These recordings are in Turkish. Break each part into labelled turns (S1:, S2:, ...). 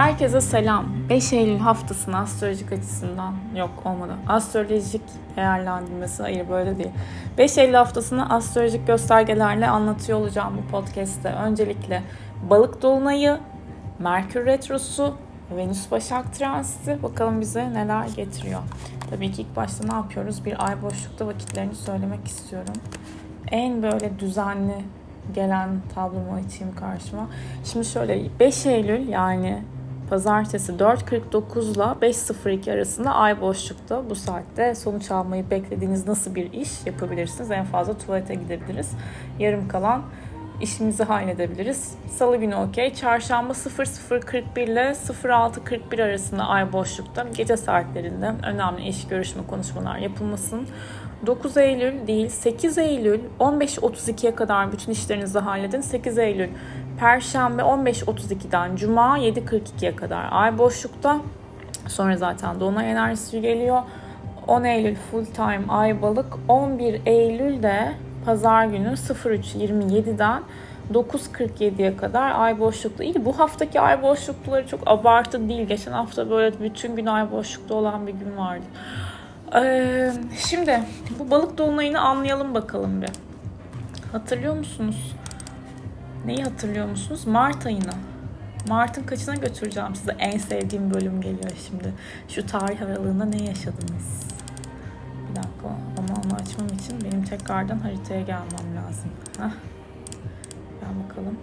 S1: Herkese selam. 5 Eylül haftasını astrolojik açısından yok olmadı. Astrolojik değerlendirmesi hayır böyle değil. 5 Eylül haftasını astrolojik göstergelerle anlatıyor olacağım bu podcast'te. Öncelikle balık dolunayı, Merkür retrosu, Venüs Başak transiti bakalım bize neler getiriyor. Tabii ki ilk başta ne yapıyoruz? Bir ay boşlukta vakitlerini söylemek istiyorum. En böyle düzenli gelen tablomu açayım karşıma. Şimdi şöyle 5 Eylül yani pazartesi 4.49 ile 5.02 arasında ay boşlukta bu saatte sonuç almayı beklediğiniz nasıl bir iş yapabilirsiniz? En fazla tuvalete gidebiliriz. Yarım kalan işimizi halledebiliriz. Salı günü okey. Çarşamba 00.41 ile 06.41 arasında ay boşlukta gece saatlerinde önemli iş görüşme konuşmalar yapılmasın. 9 Eylül değil 8 Eylül 15.32'ye kadar bütün işlerinizi halledin. 8 Eylül Perşembe 15.32'den Cuma 7.42'ye kadar ay boşlukta. Sonra zaten Dolunay enerjisi geliyor. 10 Eylül full time ay balık. 11 Eylül'de pazar günü 03.27'den 9.47'ye kadar ay boşlukta. İyi bu haftaki ay boşlukları çok abartı değil. Geçen hafta böyle bütün gün ay boşlukta olan bir gün vardı. Ee, şimdi bu balık dolunayını anlayalım bakalım bir. Hatırlıyor musunuz? Neyi hatırlıyor musunuz? Mart ayını. Mart'ın kaçına götüreceğim size? En sevdiğim bölüm geliyor şimdi. Şu tarih aralığında ne yaşadınız? Bir dakika ama onu açmam için benim tekrardan haritaya gelmem lazım. Heh. Gel bakalım.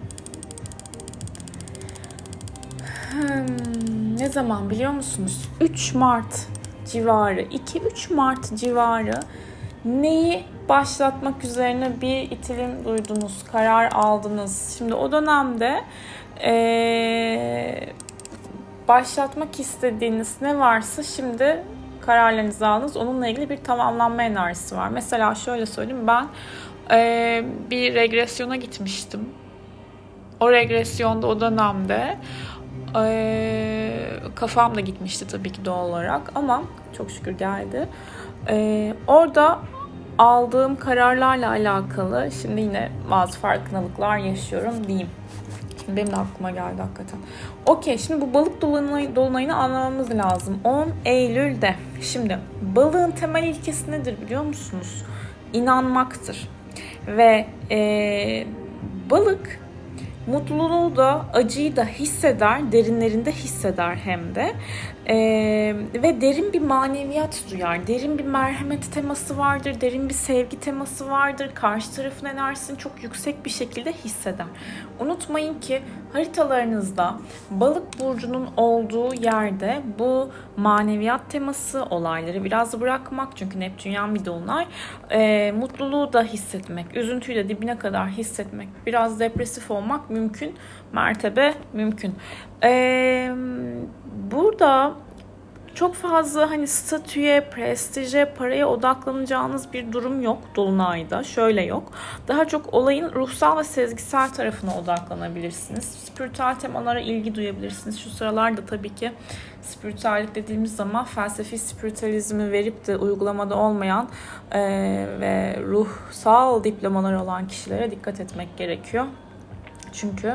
S1: Hmm, ne zaman biliyor musunuz? 3 Mart civarı, 2-3 Mart civarı neyi başlatmak üzerine bir itilim duydunuz, karar aldınız. Şimdi o dönemde ee, başlatmak istediğiniz ne varsa şimdi kararlarınızı aldınız. Onunla ilgili bir tamamlanma enerjisi var. Mesela şöyle söyleyeyim ben ee, bir regresyona gitmiştim. O regresyonda o dönemde ee, kafam da gitmişti tabii ki doğal olarak ama çok şükür geldi. Ee, orada aldığım kararlarla alakalı şimdi yine bazı farkındalıklar yaşıyorum diyeyim. Şimdi benim de aklıma geldi hakikaten. Okey şimdi bu balık dolunay, dolunayını anlamamız lazım. 10 Eylül'de. Şimdi balığın temel ilkesi nedir biliyor musunuz? İnanmaktır. Ve ee, balık mutluluğu da acıyı da hisseder, derinlerinde hisseder hem de. Ee, ve derin bir maneviyat duyar. Derin bir merhamet teması vardır, derin bir sevgi teması vardır. Karşı tarafın enerjisini çok yüksek bir şekilde hisseder. Unutmayın ki haritalarınızda balık burcunun olduğu yerde bu maneviyat teması, olayları biraz bırakmak çünkü Neptünyan bir dolunay, e, mutluluğu da hissetmek, üzüntüyü de dibine kadar hissetmek, biraz depresif olmak mümkün, mertebe mümkün. E, burada çok fazla hani statüye, prestije, paraya odaklanacağınız bir durum yok Dolunay'da. Şöyle yok. Daha çok olayın ruhsal ve sezgisel tarafına odaklanabilirsiniz. Spiritüel temalara ilgi duyabilirsiniz. Şu sıralarda tabii ki spiritüellik dediğimiz zaman felsefi spiritüalizmi verip de uygulamada olmayan e, ve ruhsal diplomalar olan kişilere dikkat etmek gerekiyor. Çünkü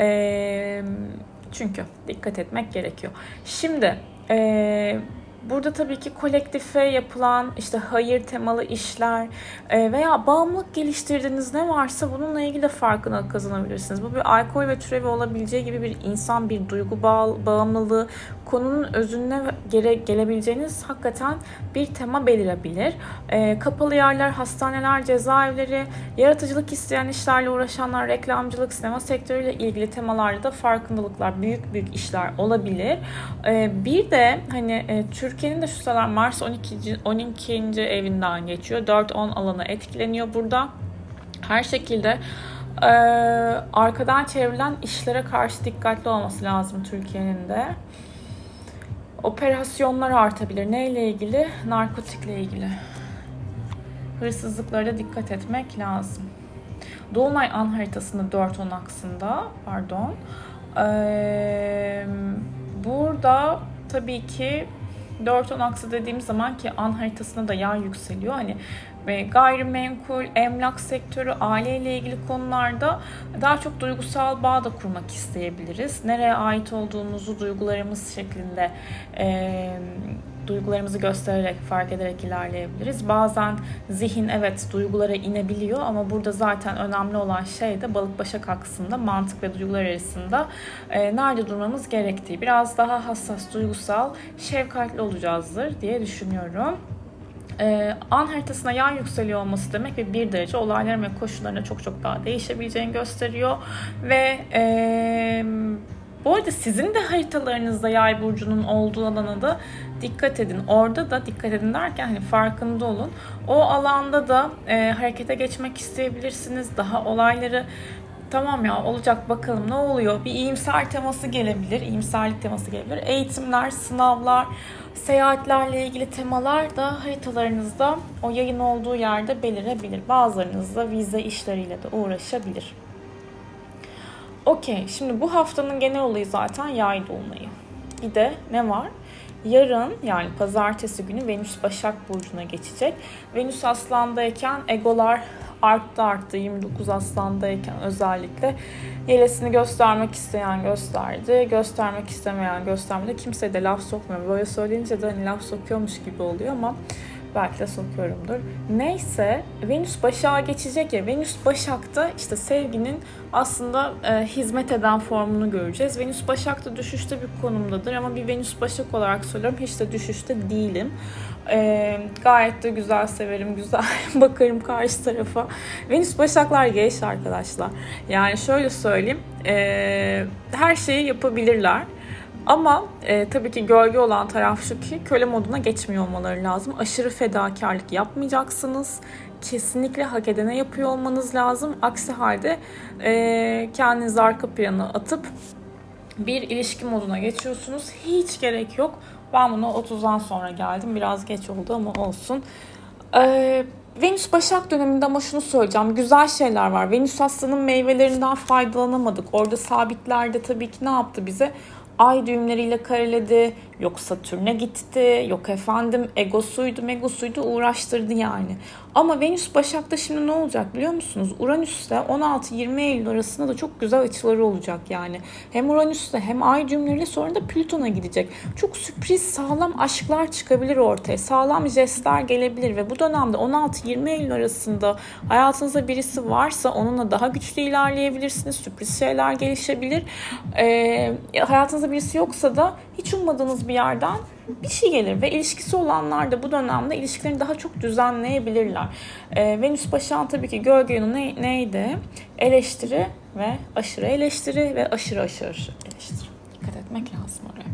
S1: e, çünkü dikkat etmek gerekiyor. Şimdi ee, burada tabii ki kolektife yapılan işte hayır temalı işler e, veya bağımlılık geliştirdiğiniz ne varsa bununla ilgili de farkına kazanabilirsiniz. Bu bir alkol ve türevi olabileceği gibi bir insan bir duygu bağ, bağımlılığı konunun özüne gele, gelebileceğiniz hakikaten bir tema belirebilir. E, kapalı yerler, hastaneler, cezaevleri, yaratıcılık isteyen işlerle uğraşanlar, reklamcılık, sinema sektörüyle ilgili temalarda da farkındalıklar, büyük büyük işler olabilir. E, bir de hani e, Türkiye'nin de şu sıralar Mars 12. 12. evinden geçiyor. 4-10 alanı etkileniyor burada. Her şekilde e, arkadan çevrilen işlere karşı dikkatli olması lazım Türkiye'nin de operasyonlar artabilir. Neyle ilgili? Narkotikle ilgili. Hırsızlıklara dikkat etmek lazım. Dolunay an haritasında 4-10 aksında pardon. Ee, burada tabii ki 4-10 aksı dediğim zaman ki an haritasında da yay yükseliyor. Hani ve gayrimenkul, emlak sektörü, aileyle ilgili konularda daha çok duygusal bağ da kurmak isteyebiliriz. Nereye ait olduğumuzu duygularımız şeklinde e, duygularımızı göstererek, fark ederek ilerleyebiliriz. Bazen zihin evet duygulara inebiliyor ama burada zaten önemli olan şey de balık başak aksında mantık ve duygular arasında e, nerede durmamız gerektiği. Biraz daha hassas, duygusal, şefkatli olacağızdır diye düşünüyorum. Ee, an haritasına yay yükseliyor olması demek ve bir derece olayların ve koşullarına çok çok daha değişebileceğini gösteriyor. Ve e, bu arada sizin de haritalarınızda yay burcunun olduğu alana da dikkat edin. Orada da dikkat edin derken hani farkında olun. O alanda da e, harekete geçmek isteyebilirsiniz. Daha olayları tamam ya olacak bakalım ne oluyor. Bir iyimser teması gelebilir. iyimserlik teması gelebilir. Eğitimler, sınavlar, seyahatlerle ilgili temalar da haritalarınızda o yayın olduğu yerde belirebilir. Bazılarınız da vize işleriyle de uğraşabilir. Okey, şimdi bu haftanın genel olayı zaten yay dolunayı. Bir de ne var? Yarın yani pazartesi günü Venüs Başak Burcu'na geçecek. Venüs Aslan'dayken egolar arttı arttı 29 Aslan'dayken özellikle yelesini göstermek isteyen gösterdi, göstermek istemeyen göstermedi. Kimseye de laf sokmuyor. Böyle söyleyince de hani laf sokuyormuş gibi oluyor ama Belki de sokuyorumdur. Neyse Venüs Başak'a geçecek ya. Venüs Başak'ta işte sevginin aslında e, hizmet eden formunu göreceğiz. Venüs Başak'ta düşüşte bir konumdadır ama bir Venüs Başak olarak söylüyorum hiç de düşüşte değilim. E, gayet de güzel severim, güzel bakarım karşı tarafa. Venüs Başaklar geç arkadaşlar. Yani şöyle söyleyeyim, e, her şeyi yapabilirler ama e, tabii ki gölge olan taraf şu ki köle moduna geçmiyor olmaları lazım. Aşırı fedakarlık yapmayacaksınız. Kesinlikle hak edene yapıyor olmanız lazım. Aksi halde e, kendinizi arka plana atıp bir ilişki moduna geçiyorsunuz. Hiç gerek yok. Ben buna 30'dan sonra geldim. Biraz geç oldu ama olsun. Ee, Venüs Başak döneminde ama şunu söyleyeceğim. Güzel şeyler var. Venüs Aslan'ın meyvelerinden faydalanamadık. Orada sabitlerde tabii ki ne yaptı bize? Ay düğümleriyle kareledi, yok Satürn'e gitti, yok efendim egosuydu megosuydu uğraştırdı yani. Ama Venüs Başak'ta şimdi ne olacak biliyor musunuz? Uranüs'te 16-20 Eylül arasında da çok güzel açıları olacak yani. Hem Uranüs'te hem ay düğümleriyle sonra da Plüton'a gidecek. Çok sürpriz sağlam aşklar çıkabilir ortaya. Sağlam jestler gelebilir ve bu dönemde 16-20 Eylül arasında hayatınızda birisi varsa onunla daha güçlü ilerleyebilirsiniz. Sürpriz şeyler gelişebilir. Ee, hayatınızda birisi yoksa da hiç ummadığınız bir yerden bir şey gelir ve ilişkisi olanlar da bu dönemde ilişkilerini daha çok düzenleyebilirler. Ee, Venüs Başak'ın tabii ki gölge yönü ne, neydi? Eleştiri ve aşırı eleştiri ve aşırı aşırı eleştiri. Dikkat etmek lazım oraya.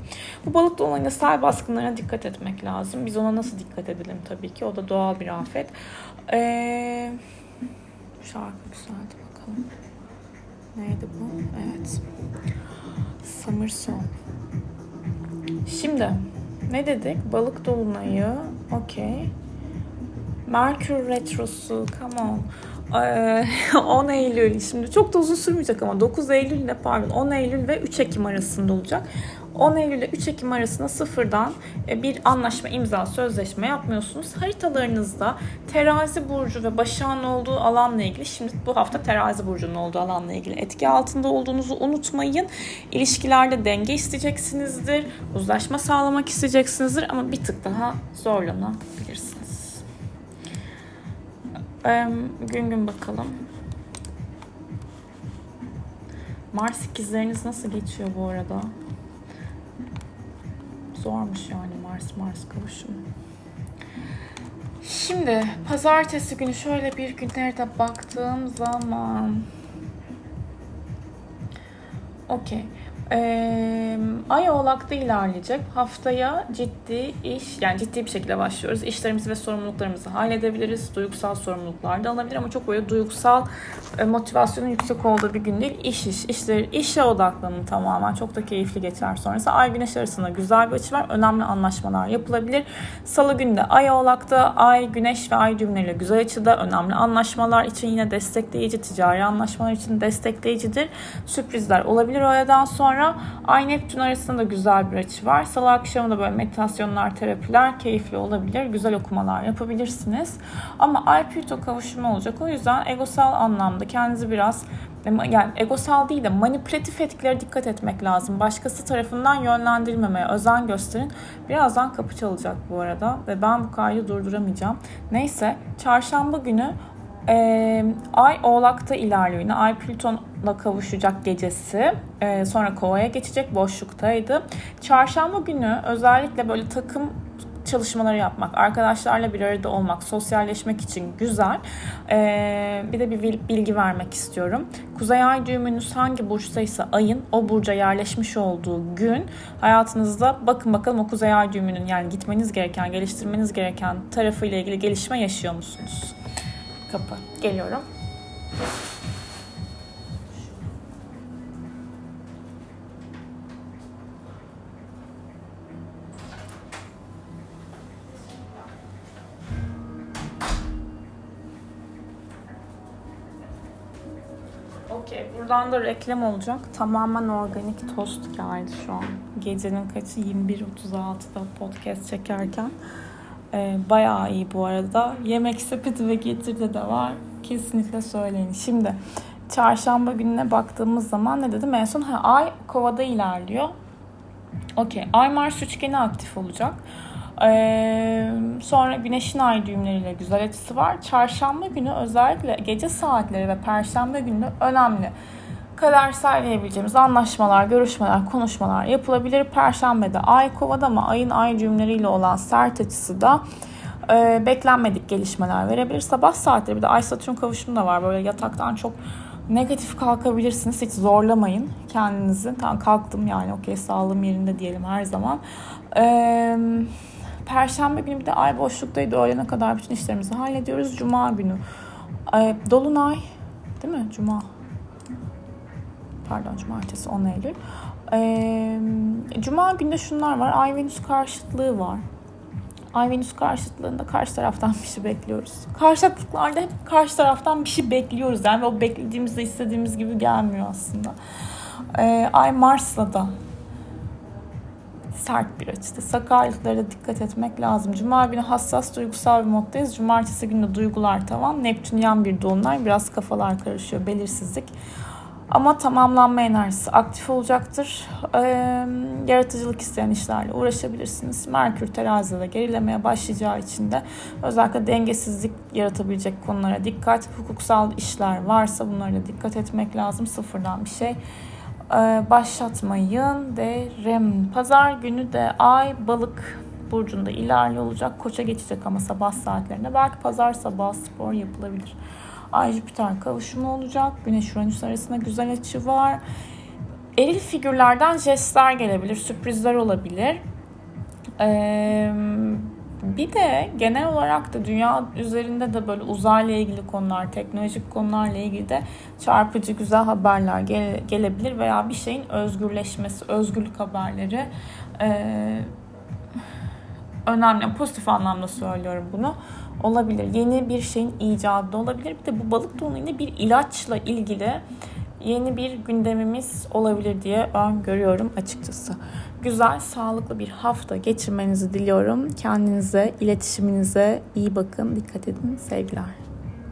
S1: Bu balık dolayında sel baskınlarına dikkat etmek lazım. Biz ona nasıl dikkat edelim tabii ki. O da doğal bir afet. Ee, şarkı güzeldi bakalım. Neydi bu? Evet. Summer Song. Şimdi ne dedik? Balık dolunayı. Okey. Merkür retrosu. Come on. 10 Eylül şimdi çok da uzun sürmeyecek ama 9 Eylül ile pardon 10 Eylül ve 3 Ekim arasında olacak. 10 Eylül ile 3 Ekim arasında sıfırdan e, bir anlaşma, imza, sözleşme yapmıyorsunuz. Haritalarınızda terazi burcu ve başağın olduğu alanla ilgili şimdi bu hafta terazi burcunun olduğu alanla ilgili etki altında olduğunuzu unutmayın. İlişkilerde denge isteyeceksinizdir. Uzlaşma sağlamak isteyeceksinizdir ama bir tık daha zorlanabilirsiniz. Gün gün bakalım. Mars ikizleriniz nasıl geçiyor bu arada? Zormuş yani Mars Mars kavuşumu. Şimdi pazartesi günü şöyle bir günlerde baktığım zaman Okey. Ee, Ay Oğlak'ta ilerleyecek. Haftaya ciddi iş, yani ciddi bir şekilde başlıyoruz. İşlerimizi ve sorumluluklarımızı halledebiliriz. Duygusal sorumluluklar da alabilir ama çok böyle duygusal e, motivasyonun yüksek olduğu bir gün değil. İş iş, işler, işe odaklanın tamamen. Çok da keyifli geçer sonrası. Ay Güneş arasında güzel bir açı var. Önemli anlaşmalar yapılabilir. Salı günü de Ay Oğlak'ta Ay, Güneş ve Ay düğümleriyle güzel açıda önemli anlaşmalar için yine destekleyici, ticari anlaşmalar için destekleyicidir. Sürprizler olabilir o aradan sonra Sonra Ay Neptün arasında da güzel bir açı var. Salı akşamı da böyle meditasyonlar, terapiler keyifli olabilir. Güzel okumalar yapabilirsiniz. Ama Ay Plüto kavuşumu olacak. O yüzden egosal anlamda kendinizi biraz yani egosal değil de manipülatif etkileri dikkat etmek lazım. Başkası tarafından yönlendirilmemeye özen gösterin. Birazdan kapı çalacak bu arada ve ben bu kaydı durduramayacağım. Neyse çarşamba günü e, Ay Oğlak'ta ilerliyor yine. Ay Plüton'la kavuşacak gecesi. E, sonra Kova'ya geçecek. Boşluktaydı. Çarşamba günü özellikle böyle takım çalışmaları yapmak, arkadaşlarla bir arada olmak, sosyalleşmek için güzel. Ee, bir de bir bilgi vermek istiyorum. Kuzey Ay düğümünüz hangi burçtaysa ayın o burca yerleşmiş olduğu gün hayatınızda bakın bakalım o Kuzey Ay düğümünün yani gitmeniz gereken, geliştirmeniz gereken tarafıyla ilgili gelişme yaşıyor musunuz? Kapı. Geliyorum. Okey. Buradan da reklam olacak. Tamamen organik tost geldi şu an. Gecenin kaçı? 21.36'da podcast çekerken. Ee, bayağı iyi bu arada. Yemek sepeti ve getirde de var. Kesinlikle söyleyin. Şimdi çarşamba gününe baktığımız zaman ne dedim? En son ha, ay kovada ilerliyor. Okey. Ay Mars üçgeni aktif olacak. Ee, sonra güneşin ay düğümleriyle güzel açısı var. Çarşamba günü özellikle gece saatleri ve perşembe günü önemli. Kader sağlayabileceğimiz anlaşmalar, görüşmeler, konuşmalar yapılabilir. Perşembede ay kovada ama ayın ay düğümleriyle olan sert açısı da e, beklenmedik gelişmeler verebilir. Sabah saatleri bir de ay satürn kavuşumu da var. Böyle yataktan çok negatif kalkabilirsiniz. Hiç zorlamayın kendinizi. Tamam kalktım yani okey sağlığım yerinde diyelim her zaman. Eee Perşembe günü bir de ay boşluktaydı. Öğlene kadar bütün işlerimizi hallediyoruz. Cuma günü. Ay, Dolunay değil mi? Cuma. Pardon cumartesi 10 Eylül. Ee, Cuma günde şunlar var. Ay Venüs karşıtlığı var. Ay Venüs karşıtlığında karşı taraftan bir şey bekliyoruz. Karşıtlıklarda hep karşı taraftan bir şey bekliyoruz. Yani o beklediğimizde istediğimiz gibi gelmiyor aslında. Ee, Ay Mars'la da sert bir açıda. Sakarlıklara dikkat etmek lazım. Cuma günü hassas duygusal bir moddayız. Cumartesi günü duygular tavan. Neptün yan bir dolunay. Biraz kafalar karışıyor. Belirsizlik. Ama tamamlanma enerjisi aktif olacaktır. Ee, yaratıcılık isteyen işlerle uğraşabilirsiniz. Merkür terazide gerilemeye başlayacağı için de özellikle dengesizlik yaratabilecek konulara dikkat. Hukuksal işler varsa bunlara dikkat etmek lazım. Sıfırdan bir şey ee, başlatmayın derim. Pazar günü de ay balık burcunda ilerli olacak. Koça geçecek ama sabah saatlerinde. Belki pazar sabah spor yapılabilir. Ay Jüpiter kavuşumu olacak. Güneş Uranüs arasında güzel açı var. Eril figürlerden jestler gelebilir. Sürprizler olabilir. Ee, bir de genel olarak da dünya üzerinde de böyle uzayla ilgili konular, teknolojik konularla ilgili de çarpıcı güzel haberler gele, gelebilir veya bir şeyin özgürleşmesi, özgürlük haberleri e, önemli. Pozitif anlamda söylüyorum bunu. Olabilir. Yeni bir şeyin icadı olabilir. Bir de bu balık doğumuyla bir ilaçla ilgili yeni bir gündemimiz olabilir diye ben görüyorum açıkçası. Güzel, sağlıklı bir hafta geçirmenizi diliyorum. Kendinize, iletişiminize iyi bakın, dikkat edin. Sevgiler.